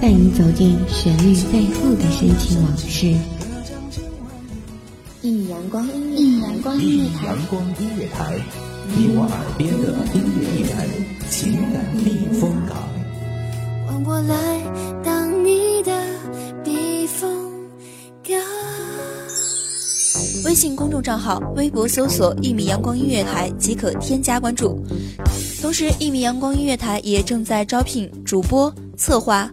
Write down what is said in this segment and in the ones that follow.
带你走进旋律背后的深情往事。一米阳光音乐，一米阳光音乐台，阳光音乐台，你我耳边的音乐驿站，情感避风港。换我来当你的避风港。微信公众账号、微博搜索“一米阳光音乐台”即可添加关注。同时，一米阳光音乐台也正在招聘主播、策划、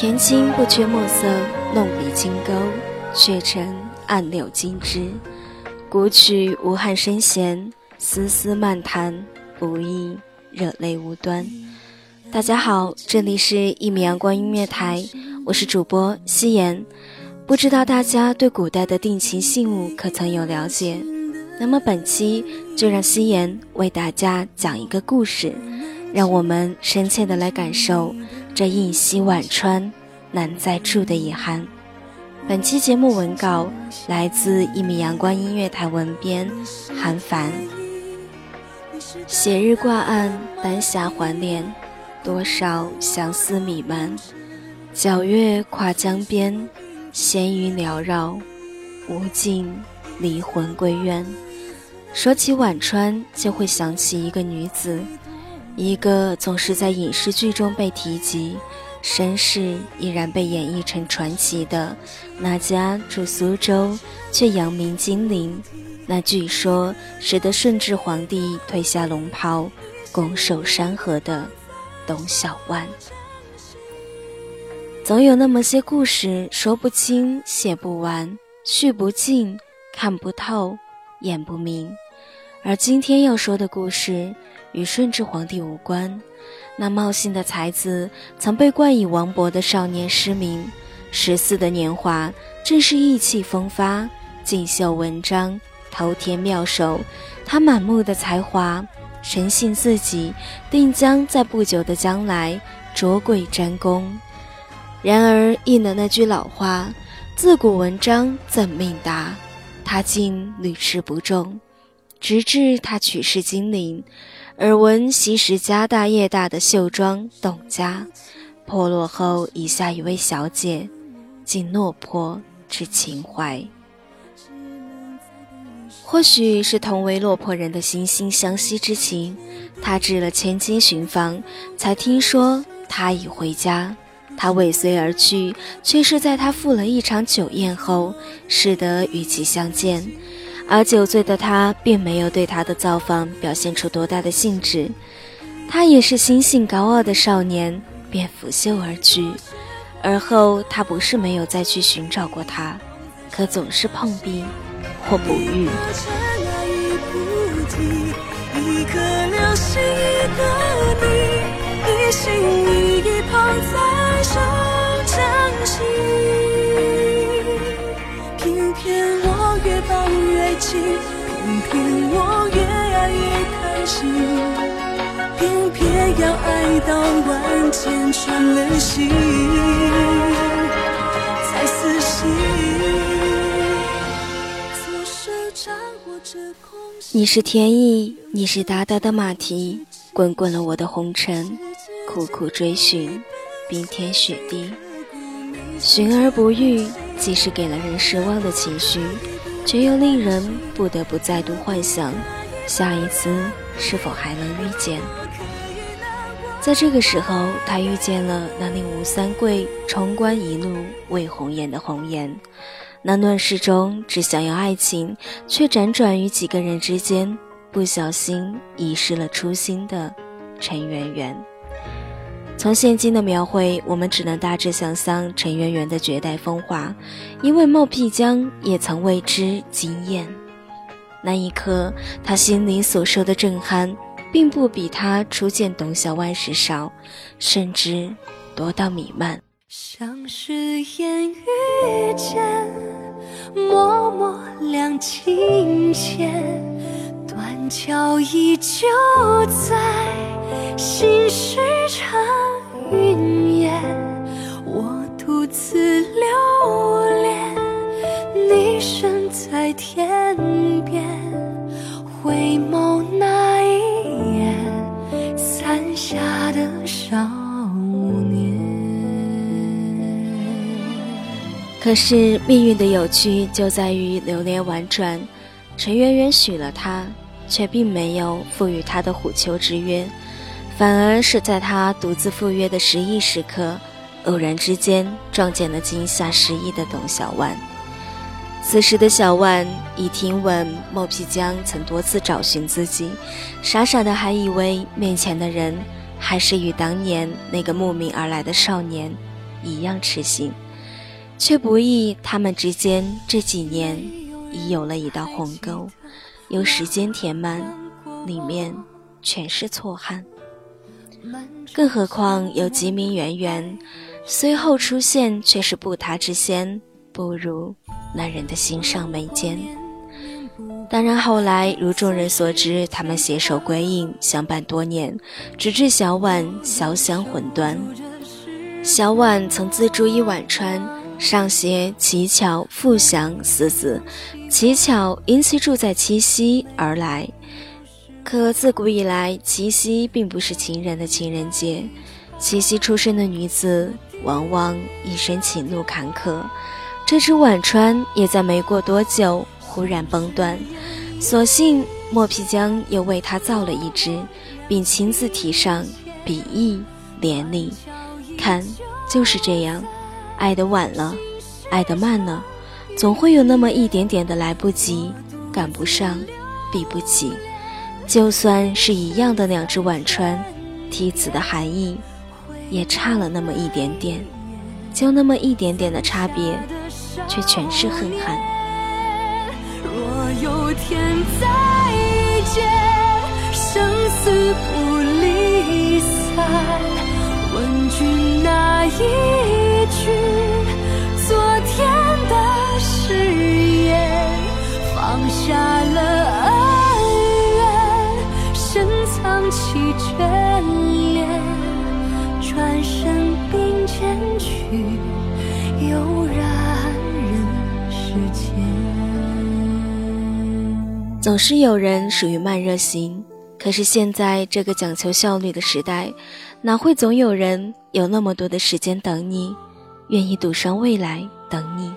田青不缺墨色，弄笔金钩，却成暗柳金枝。古曲无憾声弦，丝丝漫弹，不易热泪无端。大家好，这里是《一米阳光音乐台》，我是主播夕颜。不知道大家对古代的定情信物可曾有了解？那么本期就让夕颜为大家讲一个故事，让我们深切的来感受。这一夕晚川难再住的遗憾。本期节目文稿来自一米阳光音乐台文编韩凡。斜日挂岸，丹霞环帘，多少相思弥漫。皎月跨江边，闲云缭绕，无尽离魂归怨。说起晚川，就会想起一个女子。一个总是在影视剧中被提及，身世依然被演绎成传奇的那家住苏州却扬名金陵，那据说使得顺治皇帝褪下龙袍，拱手山河的董小宛。总有那么些故事，说不清，写不完，叙不尽，看不透，演不明。而今天要说的故事。与顺治皇帝无关。那冒姓的才子，曾被冠以王勃的少年诗名。十四的年华，正是意气风发、锦绣文章、头天妙手。他满目的才华，深信自己定将在不久的将来卓贵沾功。然而应了那句老话：“自古文章怎命达？”他竟屡试不中，直至他取世金陵。耳闻昔时家大业大的秀庄董家破落后，以下一位小姐竟落魄之情怀。或许是同为落魄人的惺惺相惜之情，他至了千金寻访，才听说他已回家。他尾随而去，却是在他赴了一场酒宴后，使得与其相见。而酒醉的他并没有对他的造访表现出多大的兴致，他也是心性高傲的少年，便拂袖而去。而后他不是没有再去寻找过他，可总是碰壁或不遇。越到万箭穿了心，才死心。你是天意，你是达达的马蹄，滚滚了我的红尘，苦苦追寻，冰天雪地，寻而不遇，即使给了人失望的情绪。却又令人不得不再度幻想，下一次是否还能遇见？在这个时候，他遇见了那令吴三桂冲冠一怒为红颜的红颜，那乱世中只想要爱情，却辗转于几个人之间，不小心遗失了初心的陈圆圆。从现今的描绘，我们只能大致想象陈圆圆的绝代风华，因为冒辟疆也曾为之惊艳。那一刻，他心里所受的震撼，并不比他初见董小宛时少，甚至多到弥漫。像是烟雨。间，默默两情牵，断桥依旧在，心事成云可是命运的有趣就在于流连婉转，陈圆圆许了他，却并没有赋予他的虎丘之约，反而是在他独自赴约的失意时刻，偶然之间撞见了惊吓失忆的董小万。此时的小万已听闻莫皮江曾多次找寻自己，傻傻的还以为面前的人还是与当年那个慕名而来的少年一样痴心。却不意，他们之间这几年已有了一道鸿沟，由时间填满，里面全是错憾。更何况有吉明圆圆，虽后出现却是不他之先，不如那人的心上眉间。当然，后来如众人所知，他们携手归隐，相伴多年，直至小婉小享魂断。小婉曾自著一晚川。上写乞巧复祥四字，乞巧因其住在七夕而来。可自古以来，七夕并不是情人的情人节。七夕出生的女子，往往一生情路坎坷。这支晚川也在没过多久忽然崩断。所幸莫皮江又为他造了一只，并亲自题上笔意连理。看，就是这样。爱得晚了，爱得慢了，总会有那么一点点的来不及，赶不上，比不起。就算是一样的两只晚川，题词的含义也差了那么一点点，就那么一点点的差别，却全是恨寒。若有天再见，生死不离散，问君那一。去昨天的誓言，放下了恩怨，深藏起眷恋，转身并肩去，悠然人世间。总是有人属于慢热型，可是现在这个讲求效率的时代，哪会总有人有那么多的时间等你？愿意赌上未来等你。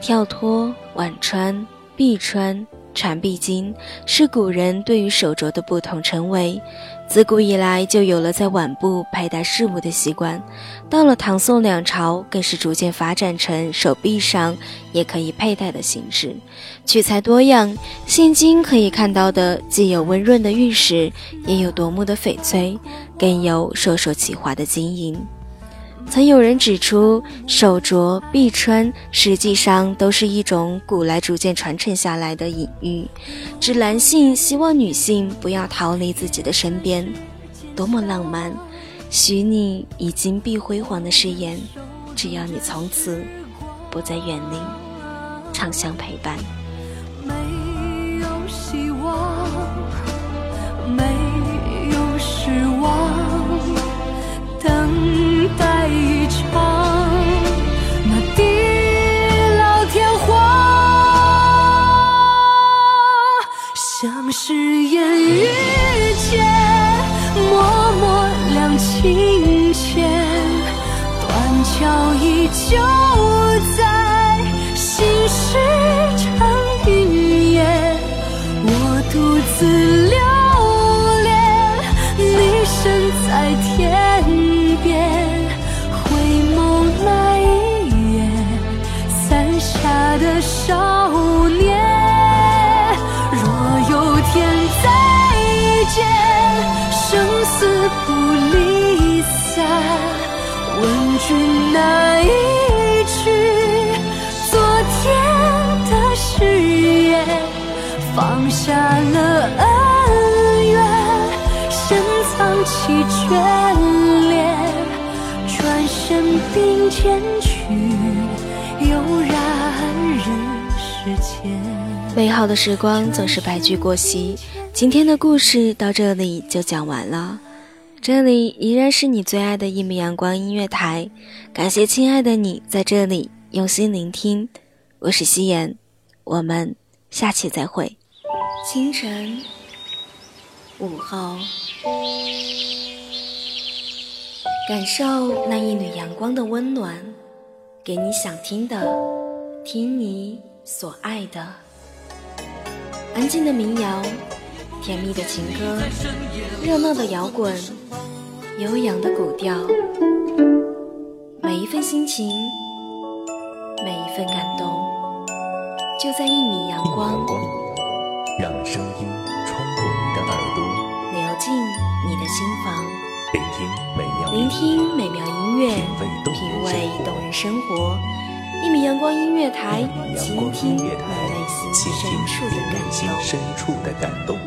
跳脱、晚穿、臂穿、缠臂巾，是古人对于手镯的不同称谓。自古以来就有了在腕部佩戴饰物的习惯，到了唐宋两朝，更是逐渐发展成手臂上也可以佩戴的形式，取材多样。现今可以看到的，既有温润的玉石，也有夺目的翡翠，更有硕硕起华的金银。曾有人指出，手镯、臂穿实际上都是一种古来逐渐传承下来的隐喻，指男性希望女性不要逃离自己的身边。多么浪漫！许你已金碧辉煌的誓言，只要你从此不再远离，长相陪伴。没有希望，誓言遇见，默默两情牵，断桥依旧在，心事成云烟，我独自那一句昨天的誓言放下了恩怨深藏起眷恋转身并肩去悠然人世间美好的时光总是白驹过隙。今天的故事到这里就讲完了。这里依然是你最爱的一米阳光音乐台，感谢亲爱的你在这里用心聆听，我是夕颜，我们下期再会。清晨，午后，感受那一缕阳光的温暖，给你想听的，听你所爱的。安静的民谣，甜蜜的情歌，热闹的摇滚，悠扬的古调，每一份心情，每一份感动，就在一米阳光，让声音穿过你的耳朵，流进你的心房，聆听美妙聆听美妙音乐，品味动人生活。一米阳光音乐台，倾听你内心深处的感动。